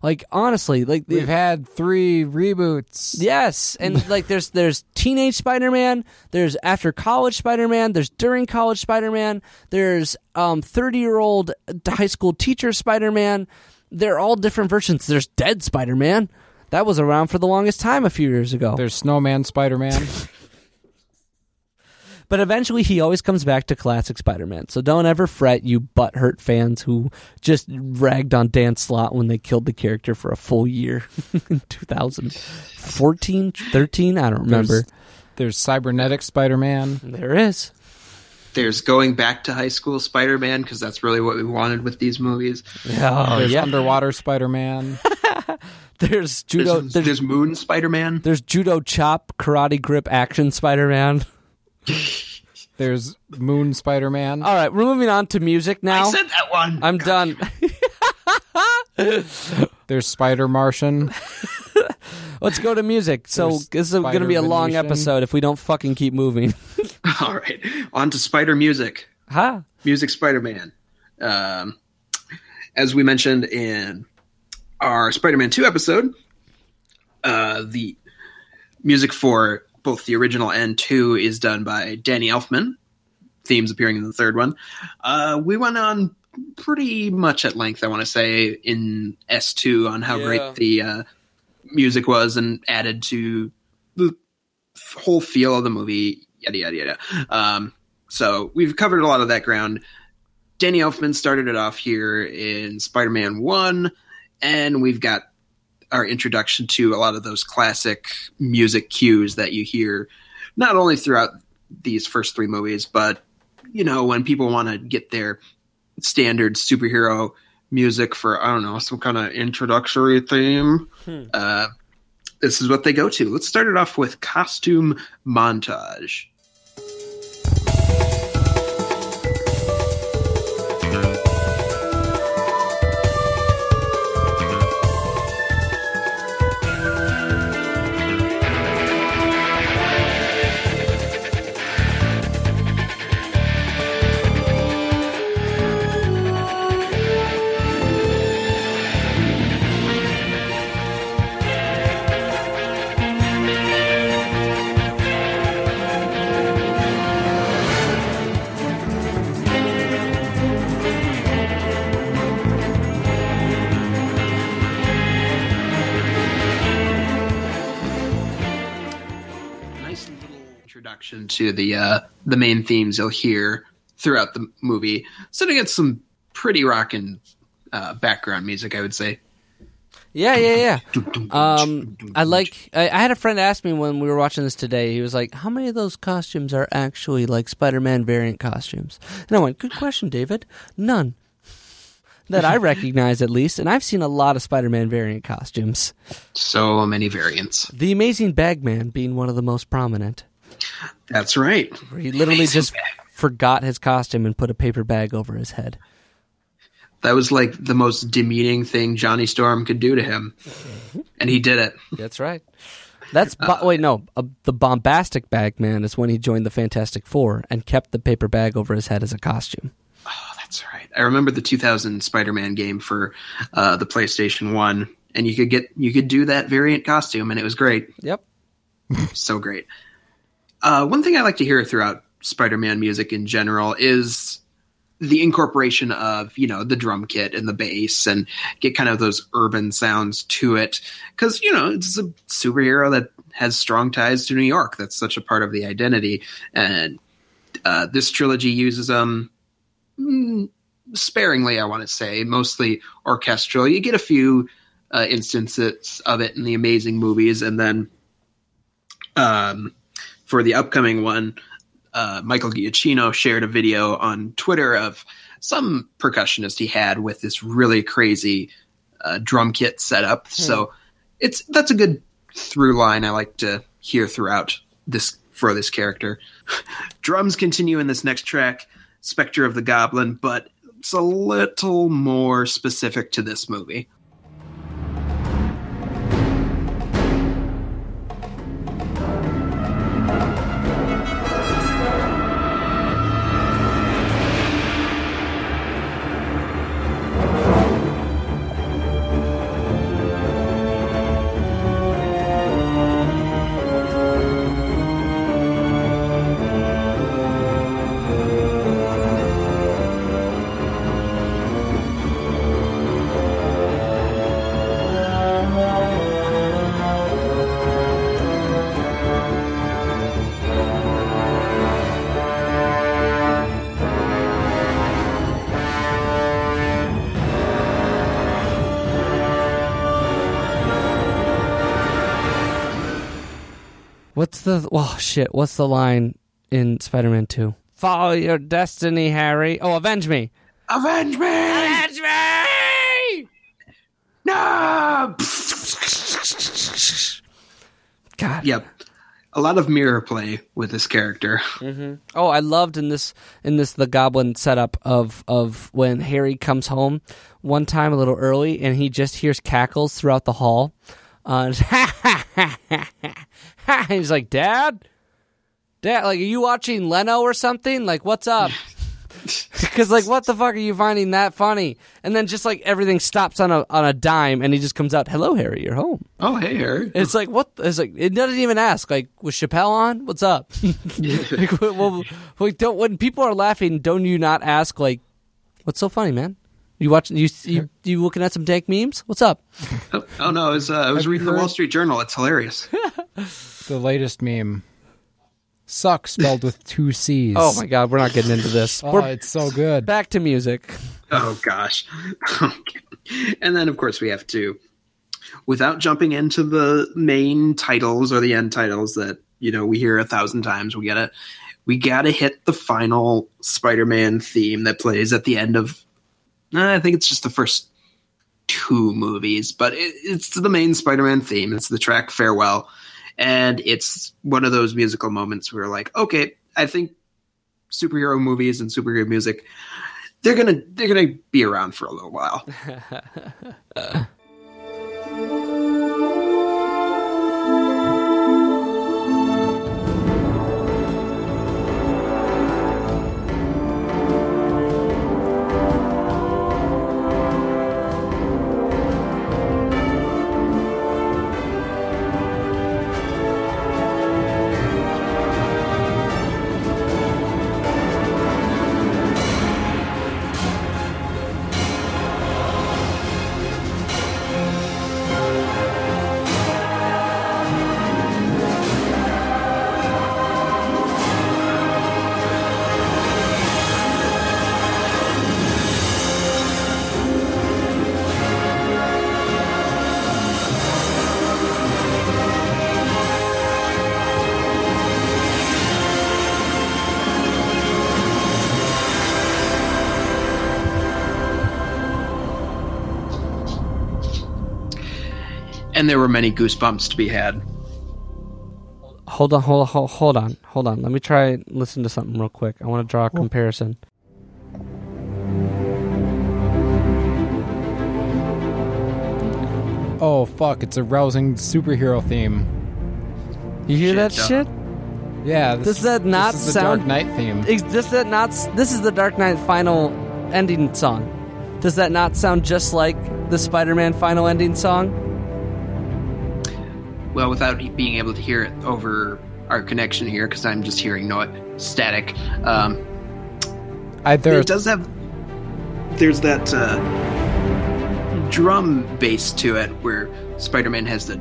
Like honestly, like We've had three reboots. Yes, and like there's there's teenage Spider-Man, there's after college Spider-Man, there's during college Spider-Man, there's um 30-year-old high school teacher Spider-Man. They're all different versions. There's dead Spider-Man. That was around for the longest time a few years ago. There's Snowman Spider Man. But eventually he always comes back to classic Spider-Man. So don't ever fret you butthurt fans who just ragged on Dan Slott when they killed the character for a full year in 2014, 13, I don't remember. There's, there's Cybernetic Spider Man. there is. There's going back to high school Spider-Man because that's really what we wanted with these movies. Oh, There's yeah. Underwater Spider Man. There's judo. There's, There's, there's Moon Spider-Man. there's judo chop, karate grip, action Spider-Man. There's Moon Spider Man. All right, we're moving on to music now. I said that one. I'm done. There's Spider Martian. Let's go to music. So There's this is going to be a long Spider-Venetian. episode if we don't fucking keep moving. All right, on to Spider music. ha. Music Spider-Man. Um, as we mentioned in our Spider-Man 2 episode, uh, the music for both the original and 2 is done by Danny Elfman. Themes appearing in the third one. Uh, we went on pretty much at length, I want to say, in S2 on how Yeah. great the uh, music was and added to the whole feel of the movie, yada, yada, yada. Um, so we've covered a lot of that ground. Danny Elfman started it off here in Spider Man 1, and we've got our introduction to a lot of those classic music cues that you hear not only throughout these first three movies, but you know, when people want to get their standard superhero music for, I don't know, some kind of introductory theme, uh, this is what they go to. Let's start it off with costume montage. To the uh, the main themes you'll hear throughout the movie. So to get some pretty rocking uh, background music, I would say. Yeah, yeah, yeah. Um, I like. I, I had a friend ask me when we were watching this today. He was like, "How many of those costumes are actually like Spider-Man variant costumes?" And I went, "Good question, David. None that I recognize, at least. And I've seen a lot of Spider-Man variant costumes. So many variants. The Amazing Bagman being one of the most prominent. That's right. Where he literally Amazing just Bag. forgot his costume and put a paper bag over his head. That was like the most demeaning thing Johnny Storm could do to him, and he did it. That's right. That's bo- wait no uh, the bombastic bag man is when he joined the Fantastic Four and kept the paper bag over his head as a costume. Oh, that's right. I remember the 2000 Spider-Man game for uh, the PlayStation One, and you could get you could do that variant costume, and it was great. Yep. so great. Uh, one thing I like to hear throughout Spider-Man music in general is the incorporation of you know the drum kit and the bass, and get kind of those urban sounds to it, because you know it's a superhero that has strong ties to New York. That's such a part of the identity, and uh, this trilogy uses them mm, sparingly. I want to say mostly orchestral. You get a few uh, instances of it in the amazing movies, and then um, for the upcoming one, uh, Michael Giacchino shared a video on Twitter of some percussionist he had with this really crazy uh, drum kit setup. So it's that's a good through line I like to hear throughout this for this character. Drums continue in this next track, Spectre of the Goblin, but it's a little more specific to this movie. What's the oh shit? What's the line in Spider-Man Two? Follow your destiny, Harry. Oh, avenge me! Avenge me! Avenge me! No! God. Yep. A lot of mirror play with this character. Oh, I loved in this in this the Goblin setup of of when Harry comes home one time a little early and he just hears cackles throughout the hall. Uh, he's like, "Dad, Dad, like, are you watching Leno or something? Like, what's up?" Because like, what the fuck are you finding that funny? And then just like everything stops on a on a dime, and he just comes out, "Hello, Harry, you're home." Oh, hey, Harry. It's like what? It's like it doesn't even ask. Like, was Chappelle on? What's up? like, well, well, don't when people are laughing, don't you not ask like, what's so funny, man? You watching? You you, you looking at some dank memes? What's up? Oh, oh, no, I was, uh, I was Have reading the Wall Street Journal. It's hilarious. The latest meme. Suck spelled with two C's. Oh my god, we're not getting into this. Oh, we're it's so good. back to music. Oh gosh. and then of course we have to without jumping into the main titles or the end titles that, you know, we hear a thousand times, we gotta we gotta hit the final Spider-Man theme that plays at the end of I think it's just the first two movies, but it, it's the main Spider-Man theme. It's the track Farewell. And it's one of those musical moments where like, okay, I think superhero movies and superhero music they're gonna they're gonna be around for a little while. and there were many goosebumps to be had. Hold on, hold on, hold, hold on, hold on. Let me try listen to something real quick. I want to draw a comparison. Oh fuck! It's a rousing superhero theme. You hear Shit, that dog. shit? Yeah. This, Does that not this is the sound- Dark Knight theme? Ex- Does that not? This is the Dark Knight final ending song. Does that not sound just like the Spider-Man final ending song? Well, without being able to hear it over our connection here, because I'm just hearing no static. Um, I, there, it does have. There's that uh, drum bass to it where Spider-Man has the.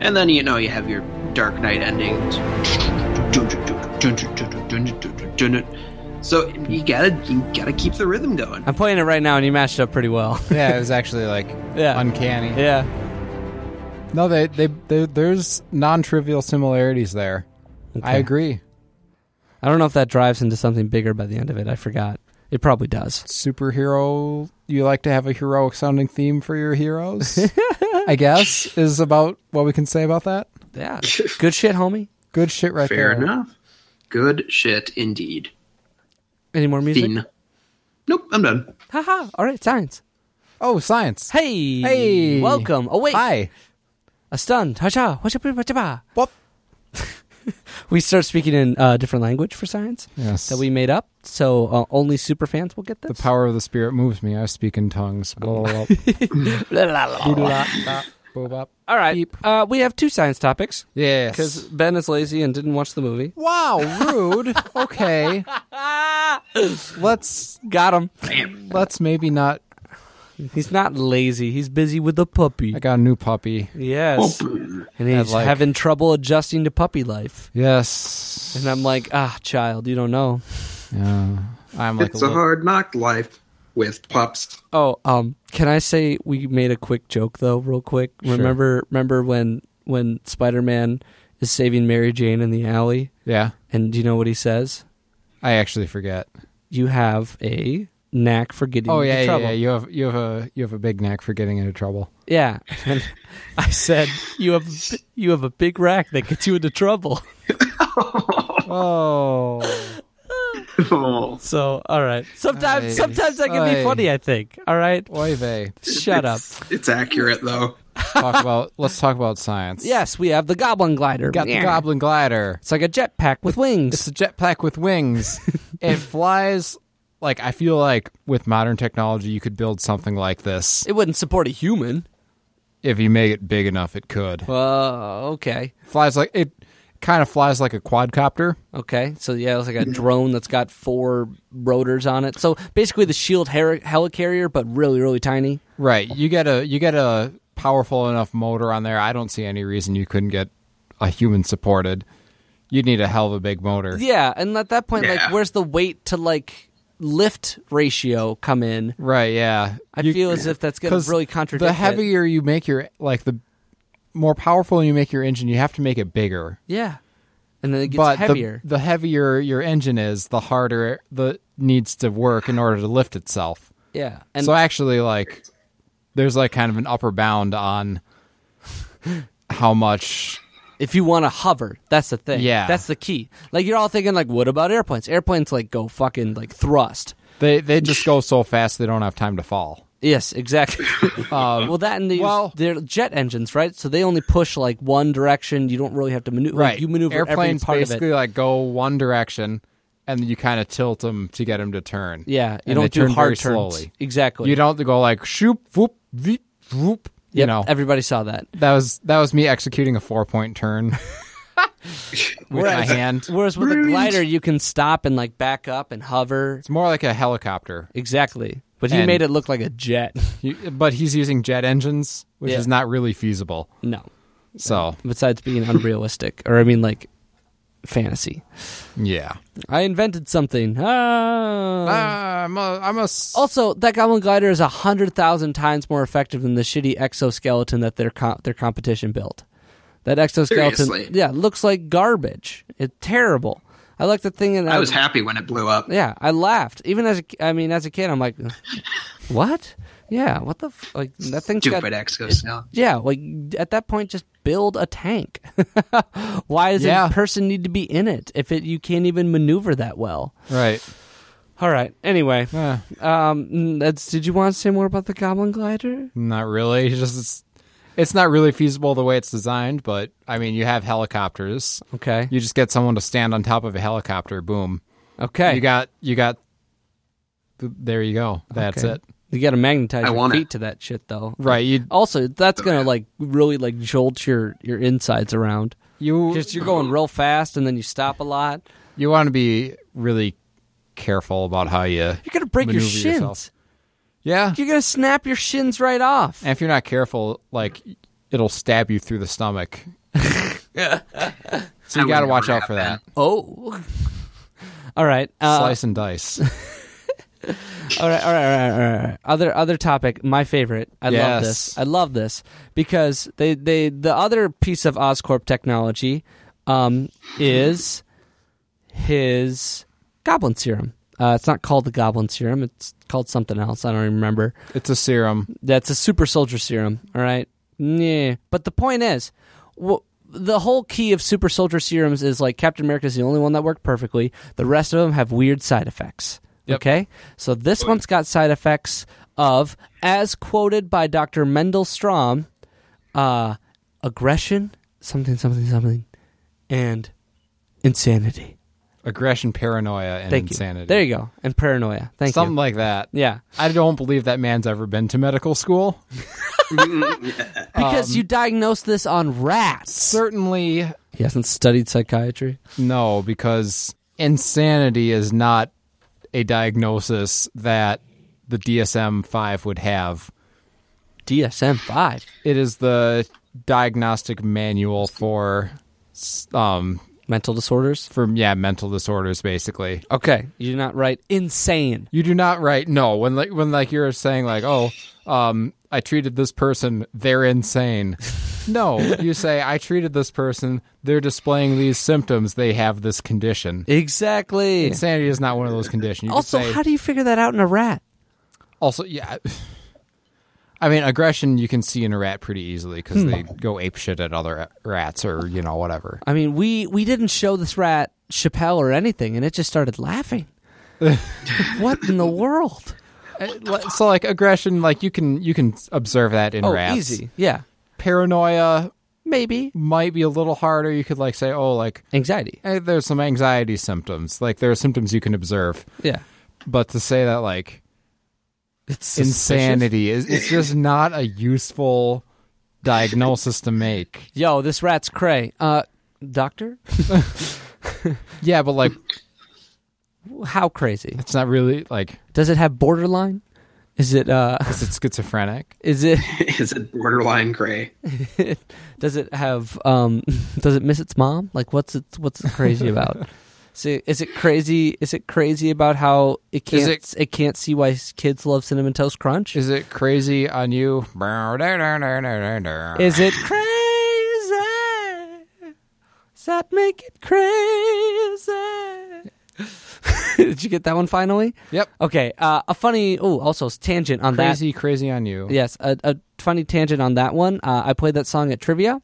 And then you know you have your Dark Knight ending. So you gotta you gotta keep the rhythm going. I'm playing it right now, and you matched up pretty well. yeah, it was actually like Yeah. uncanny. yeah. No, they, they, they there's non-trivial similarities there. I agree. I don't know if that drives into something bigger by the end of it. I forgot. It probably does. Superhero, you like to have a heroic sounding theme for your heroes. I guess is about what we can say about that. Yeah. Good shit, homie. Good shit right Fair there. Fair enough. Good shit indeed. Any more music? Fiend. Nope, I'm done. Haha. All right, science. Oh, science. Hey. Hey. Welcome. Oh wait. Hi. A stun. Hacha. Hacha. Hacha. Whoop. We start speaking in a different language for science Yes. that we made up, so uh, only super fans will get this. the power of the spirit moves me. I speak in tongues. Blah, blah, blah. Blah. All right. Beep. Uh, we have two science topics Yes. because Ben is lazy and didn't watch the movie. wow, rude. okay. Let's Got him. let's maybe not. He's not lazy. He's busy with the puppy. I got a new puppy. Yes. And he's like- having trouble adjusting to puppy life. Yes. And I'm like, ah, child, you don't know. Yeah. I'm like it's a a little, hard knock life with pups. Oh, um, can I say we made a quick joke though, real quick? Sure. Remember, remember when when Spider Man is saving Mary Jane in the alley, Yeah. and do you know what he says? I actually forget. You have a knack for getting Oh into yeah, yeah, trouble. yeah. You have you have a you have a big knack for getting into trouble. Yeah. And I said you have you have a big rack that gets you into trouble. Oh. Oh, So, all right. Sometimes, Aye. sometimes that can be funny. I think. All right. Oy vey. Shut up. it's accurate though. Talk about let's talk about science. Yes, we have the Goblin Glider. Got the goblin glider. It's like a jetpack with wings. It's a jetpack with wings. it flies like I feel like with modern technology you could build something like this. it wouldn't support a human. If you make it big enough it could. Uh, okay. Flies like it kind of flies like a quadcopter. Okay. So, yeah, it's like a drone that's got four rotors on it. So, basically, the shield heli- helicarrier, but really, really tiny. Right. You get a you get a powerful enough motor on there. I don't see any reason you couldn't get a human supported. You'd need a hell of a big motor. Yeah. And at that point, like, where's the weight to, like, lift ratio come in? Right, yeah. I You- feel as if that's going to really contradict The it. heavier you make your like the more powerful you make your engine, you have to make it bigger. Yeah. And then it gets but heavier. The, the heavier your engine is, the harder the needs to work in order to lift itself. yeah. And so actually, like, there's like kind of an upper bound on how much. if you want to hover, that's the thing. Yeah. That's the key. Like you're all thinking like what about airplanes? Airplanes like go fucking like thrust. They they just go so fast they don't have time to fall. Yes, exactly. Um, well, that and these, well- they're jet engines, right? So they only push like one direction. You don't really have to maneuver. right, you maneuver airplanes every part of basically it. like go one direction, and you kind of tilt them to get them to turn. Yeah, you And don't they do turn hard very turns. slowly. Exactly. You don't go like shoop whoop veep whoop. You Yep, know everybody saw that. that was that was me executing a four point turn with my hand. Whereas with a glider, you can stop and like back up and hover. It's more like a helicopter. Exactly. But he And- made it look like a jet. You- but he's using jet engines, which Yeah. is not really feasible. no. So Besides being unrealistic, or I mean, like fantasy. yeah, I invented something. Ah. Ah, I'm a, I'm a s- Also, that Goblin Glider is a hundred thousand times more effective than the shitty exoskeleton that their co- their competition built. That exoskeleton, Seriously? yeah, looks like garbage. It's terrible. I like the thing, and I was happy when it blew up. Yeah, I laughed. Even as a, I mean, as a kid, I'm like, what? Yeah, what the f- like that thing's got Stupid exoskeleton. Yeah, like at that point, just build a tank. Why does Yeah. a person need to be in it if it you can't even maneuver that well? Right. All right. Anyway, um, that's. Did you want to say more about the Goblin Glider? not really. Just it's, it's not really feasible the way it's designed. But I mean, you have helicopters. Okay. You just get someone to stand on top of a helicopter. Boom. Okay. You got you got. There you go. That's Okay. it. You got to magnetize I your want it. feet to that shit, though. Right. You Also, that's gonna like really like jolt your your insides around. you Just you're going real fast and then you stop a lot. you want to be really careful about how you. You're gonna break your shins. yourself. Yeah. You're gonna snap your shins right off. And if you're not careful, like it'll stab you through the stomach. so you got to watch out for that. happen. Oh. All right. Uh, Slice and dice. All right, all right, all right, all right, all right. Other other topic, my favorite. I love this. I love this because they they the other piece of Oscorp technology um, is his Goblin Serum. Uh, it's not called the Goblin Serum. It's called something else. I don't even remember. it's a serum. That's a Super Soldier Serum. All right. Yeah. But the point is, wh- the whole key of Super Soldier serums is like Captain America is the only one that worked perfectly. The rest of them have weird side effects. Yep. Okay. So this one's got side effects of, as quoted by Dr. Mendel Stromm, uh, aggression, something, something, something, and insanity. Aggression, paranoia, and Thank insanity. you. There you go. And paranoia. Thank Something you. Something like that. yeah. I don't believe that man's ever been to medical school. Because you diagnosed this on rats. Certainly He hasn't studied psychiatry. no, because insanity is not a diagnosis that the DSM 5 would have. DSM five. It is the diagnostic manual for um Mental disorders. for yeah, mental disorders basically. Okay, you do not write insane. You do not write no when like when like you're saying like oh um I treated this person they're insane. No, you say I treated this person they're displaying these symptoms they have this condition. Exactly. Insanity is not one of those conditions. You also, say, how do you figure that out in a rat? also yeah. I mean, aggression you can see in a rat pretty easily because they go ape shit at other rats or you know whatever. I mean, we we didn't show this rat Chappelle or anything, and it just started laughing. what in the world? So like aggression, like you can you can observe that in oh, rats. easy. Yeah, Paranoia maybe might be a little harder. You could like say, oh, like anxiety. eh, there's some anxiety symptoms. Like there are symptoms you can observe, Yeah, but to say that like it's suspicious. insanity is it's just not a useful diagnosis to make. Yo, this rat's cray. Uh, doctor, Yeah, but like how crazy? it's not really like Does it have borderline? Is it uh? is it schizophrenic? Is it? Is it borderline gray? Does it have um does it miss its mom? Like what's it what's it crazy about? So is it crazy is it crazy about how it can't it- it, can't see why kids love cinnamon toast crunch? Is it crazy on you? Is it crazy? Does that make it crazy? Did you get that one finally? Yep. Okay. Uh, a funny oh also tangent on that Crazy, crazy on you. Yes, a, a funny tangent on that one. Uh, I played that song at trivia,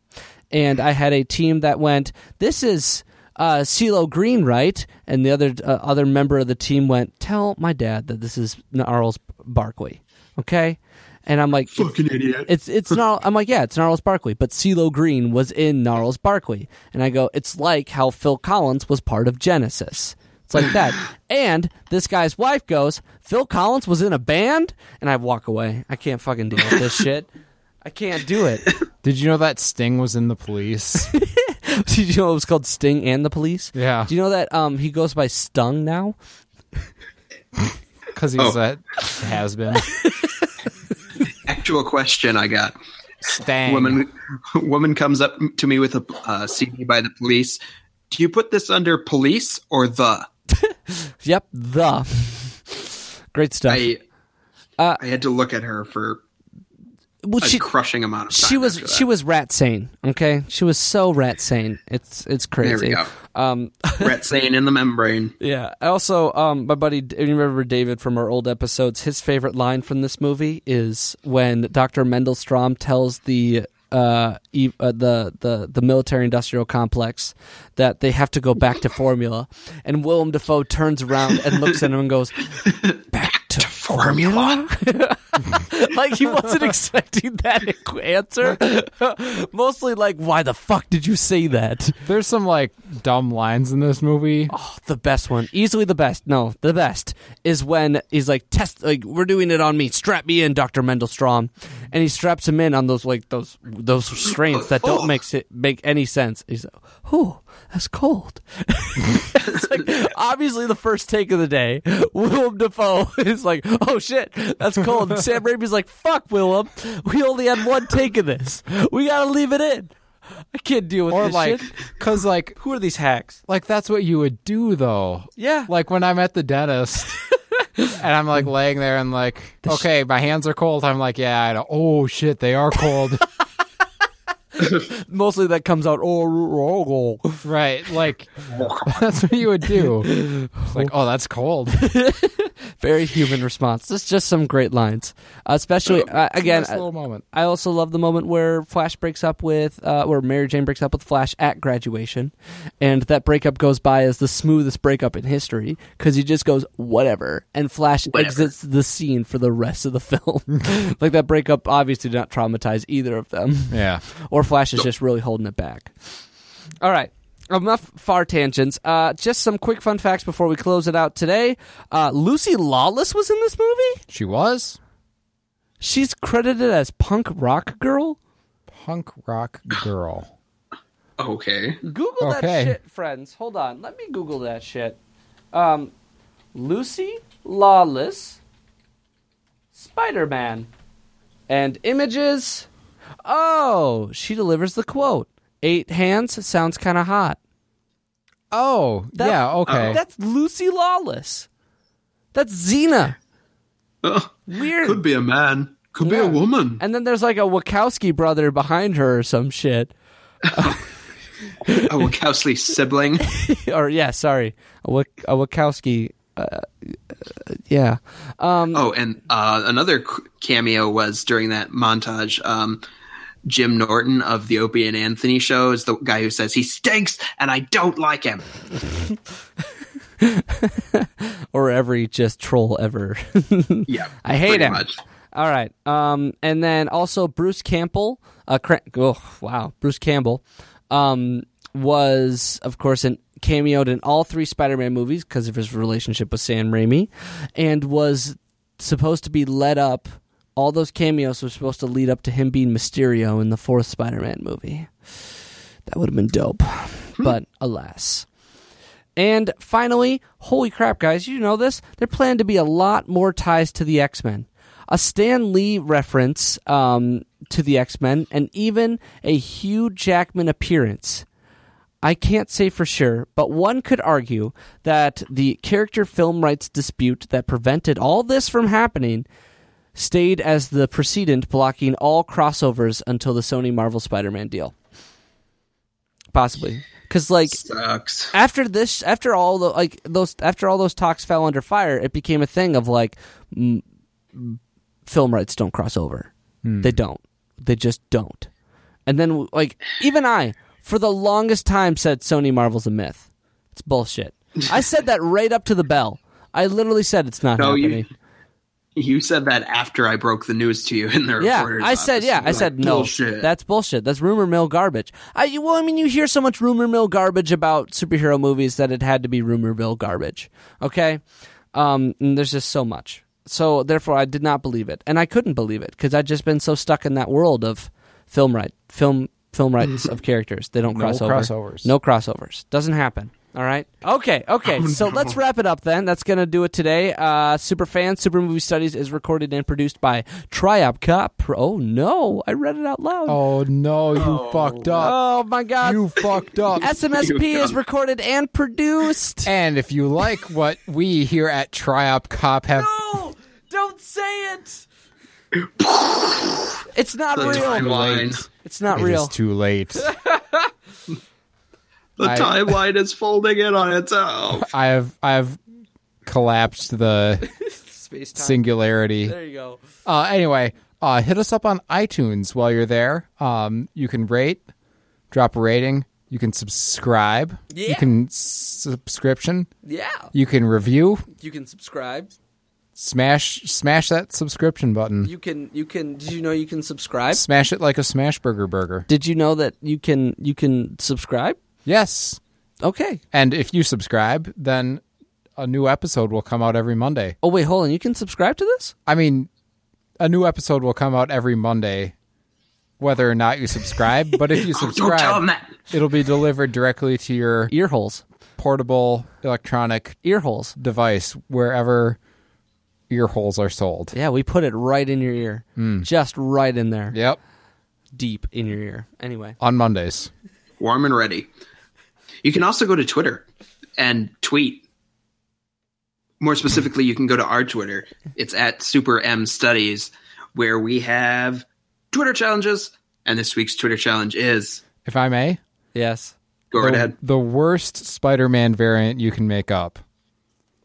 and I had a team that went, "This is uh, CeeLo Green, right?" And the other uh, other member of the team went, "Tell my dad that this is Gnarls Barkley." Okay, and I'm like, Fucking idiot. it's it's Gnarl. I'm like, yeah, it's Gnarls Barkley, but CeeLo Green was in Gnarls Barkley, and I go, it's like how Phil Collins was part of Genesis. It's like that. and this guy's wife goes, Phil Collins was in a band, and I walk away. I can't fucking deal with this shit. I can't do it. Did you know that Sting was in the police? Did you know it was called Sting and the Police? Yeah. Do you know that um he goes by Stung now? Because he's Oh. a has been. Actual question I got. Stang. Woman, woman comes up to me with a uh, CD by the police. Do you put this under police or the? Yep, the. Great stuff. I Uh, I had to look at her for well, a she crushing amount of time. she was she was rat sane. Okay, she was so rat sane. It's it's crazy. There we go. Um, Rat sane in the membrane. yeah. Also, um, my buddy, you remember David from our old episodes? His favorite line from this movie is when Doctor Mendel Stromm tells the. Uh, e- uh, the the the military industrial complex that they have to go back to formula, and Willem Dafoe turns around and looks at him and goes, "Back to formula." like he wasn't expecting that answer. Mostly like, why the fuck did you say that? There's some like dumb lines in this movie. Oh, the best one, easily the best. No, the best is when he's like, test, like we're doing it on me. Strap me in, Doctor Mendel Stromm, and he straps him in on those like those those restraints that don't make it make any sense. He's like, oh, that's cold. it's like obviously the first take of the day. Willem Dafoe is like, oh shit, that's cold. And Sam Raimi's like, fuck Willem, we only had one take of this. We gotta leave it in. I can't deal with Or this like, shit. cause like, Who are these hacks? like that's what you would do though. Yeah. Like when I'm at the dentist and I'm like laying there and like, okay, my hands are cold. I'm like, yeah, I know. Oh shit, they are cold. Mostly that comes out. Oh, oh, oh. right. Like that's what you would do. It's like, oh, that's cold. very human response. This is just some great lines, uh, especially uh, again. Nice little moment. I also love the moment where Flash breaks up with, uh, where Mary Jane breaks up with Flash at graduation, and that breakup goes by as the smoothest breakup in history because he just goes whatever, and Flash exits the scene for the rest of the film. like that breakup obviously did not traumatize either of them, Yeah. or Flash is just really holding it back. All right. Enough far tangents. Uh, just some quick fun facts before we close it out today. Uh, Lucy Lawless was in this movie. She was She's credited as punk rock girl. punk rock girl. Okay. Google that Okay. shit, friends. Hold on. Let me Google that shit. Um, Lucy Lawless, Spider Man, and images. Oh, she delivers the quote. Eight hands sounds kind of hot. Oh, That- yeah, okay. Uh, that's Lucy Lawless. That's Xena. Oh, Weird. could be a man. Could be a woman. And then there's like a Wachowski brother behind her or some shit. a Wachowski sibling. or yeah, sorry, a, Wach- a Wachowski. Uh, yeah. Um, Oh, and uh, another cameo was during that montage. Um, Jim Norton of the Opie and Anthony show is the guy who says he stinks and I don't like him. or every just troll ever. Yeah, I hate him. Much. All right. Um, and then also Bruce Campbell. Uh, cra- oh wow, Bruce Campbell. Um, was of course in cameoed in all three Spider-Man movies because of his relationship with Sam Raimi, and was supposed to be led up. All those cameos were supposed to lead up to him being Mysterio in the fourth Spider-Man movie. That would have been dope, but alas. And finally, holy crap, guys, you know this? There plan to be a lot more ties to the X Men. A Stan Lee reference um, to the X Men, and even a Hugh Jackman appearance. I can't say for sure, but one could argue that the character film rights dispute that prevented all this from happening stayed as the precedent blocking all crossovers until the Sony Marvel Spider Man deal. Possibly. Because, like, Sucks. after this after all the like those after all those talks fell under fire it became a thing of like m- m- film rights don't cross over hmm. they don't they just don't and then like even i for the longest time said sony marvel's a myth it's bullshit i said that right up to the bell i literally said it's not No, you- happening You said that after I broke the news to you in the yeah, I said, yeah, You I said no. Bullshit. That's bullshit. That's rumor mill garbage. I well, I mean, you hear so much rumor mill garbage about superhero movies that it had to be rumor mill garbage. Okay, um, and there's just so much. So therefore, I did not believe it, and I couldn't believe it because I'd just been so stuck in that world of film right, film film rights of characters. They don't No cross over. crossovers. No crossovers. Doesn't happen. All right. Okay. Okay. so let's wrap it up then. That's gonna do it today. Uh, Super fan, Super Movie Studies is recorded and produced by Triop Cop. Oh no, I read it out loud. Oh no, you fucked up. Oh, my God. You fucked up. SMSP is recorded and produced. And if you like what we here at Triop Cop have No, don't say it. It's not The real. timeline. It's not It real. is too late. The I- timeline is folding in on itself. I have I have collapsed the Space time. singularity. There you go. Uh, anyway, uh, hit us up on iTunes while you're there. Um, you can rate, drop a rating. You can subscribe. Yeah. You Yeah. can subscription. Yeah. You can review. You can subscribe. Smash smash that subscription button. You can you can did you know you can subscribe? Smash it like a smash burger burger. Did you know that you can you can subscribe? Yes. Okay. And if you subscribe, then a new episode will come out every Monday. Oh wait, hold on. You can subscribe to this? I mean, a new episode will come out every Monday, whether or not you subscribe. but if you subscribe, it'll be delivered directly to your Ear holes. portable electronic Ear holes. device wherever ear holes are sold. Yeah, we put it right in your ear. Mm. Just right in there. Yep. Deep in your ear. Anyway. On Mondays. Warm and ready. You can also go to Twitter and tweet. More specifically, you can go to our Twitter. It's at Super M Studies, where we have Twitter challenges. And this week's Twitter challenge is If I may, Yes. go right the, ahead. the worst Spider-Man variant you can make up.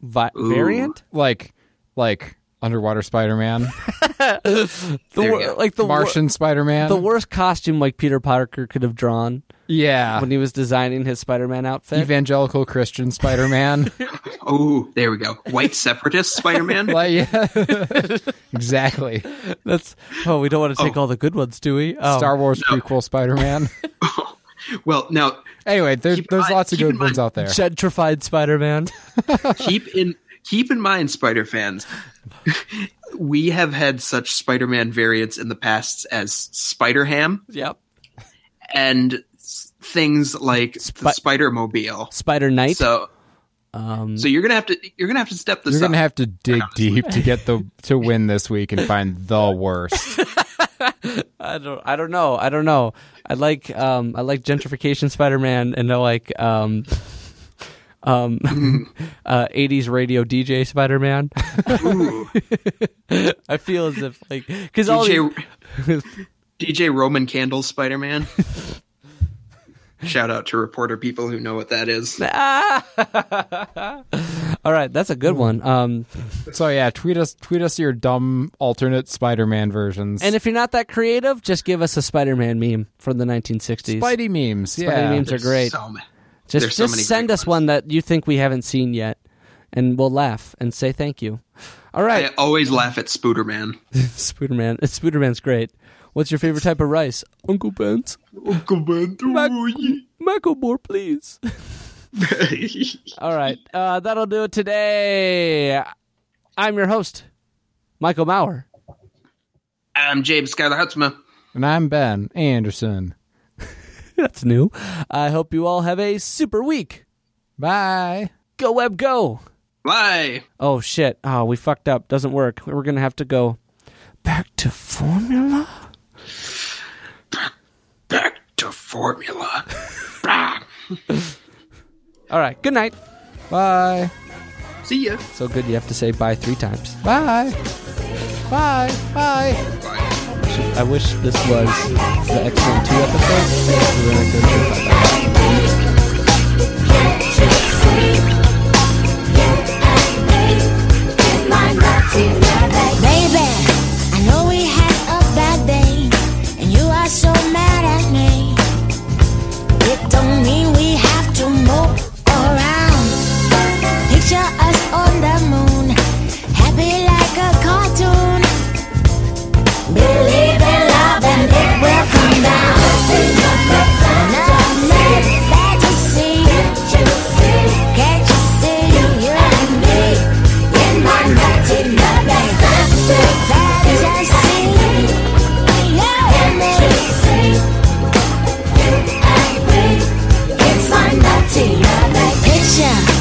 Vi- variant? Like like underwater Spider-Man, The wor- like the wor- Martian Spider-Man. the worst costume like Peter Parker could have drawn yeah. when he was designing his Spider-Man outfit. Evangelical Christian Spider-Man. Oh, there we go. White separatist Spider Man. like yeah. exactly. That's oh, we don't want to take Oh. all the good ones, do we? Oh. Star Wars prequel Spider-Man. Well, now anyway, there, there's mind- lots of good ones out there. gentrified Spider-Man. keep in keep in mind, Spider fans. we have had such Spider Man variants in the past as Spider Ham yep. and things like the Spider Mobile. Spider Knight. So, um, so you're gonna have to you're gonna have to step this You're gonna have to dig deep to get the to win this week and find the worst. I don't. I don't know. I don't know. I like. Um. I like gentrification Spider-Man, and I like. Um. Um. uh. 80s radio DJ Spider-Man. I feel as if like because all DJ these, DJ Roman Candles Spider Man. Shout out to reporter people who know what that is. all right, that's a good one. Um. so yeah, tweet us tweet us your dumb alternate Spider-Man versions. And if you're not that creative, just give us a Spider-Man meme from the 1960s. Spidey memes, Spidey yeah. memes are great. So many. Just there's so just many send great us one that you think we haven't seen yet, and we'll laugh and say thank you. All right, I always laugh at Spooderman. Spooderman. Spooderman's great. What's your favorite type of rice? Uncle Ben's. Uncle Ben, Mac- Macklemore, please. All right, uh, that'll do it today. I'm your host, Michael Maurer. I'm James Skylar Hutzma. and I'm Ben Anderson. That's new. I hope you all have a super week. Bye. Go web go. Bye. Oh shit. Oh, we fucked up. Doesn't work. We're gonna have to go back to formula. Back to formula. All right. Good night. Bye. See ya. So good you have to say bye three times. Bye. Bye. Bye. I wish this was the X Men Two episode. We're gonna go Baby, I know we had a bad day, and you are so mad at me. It don't mean we have. 샤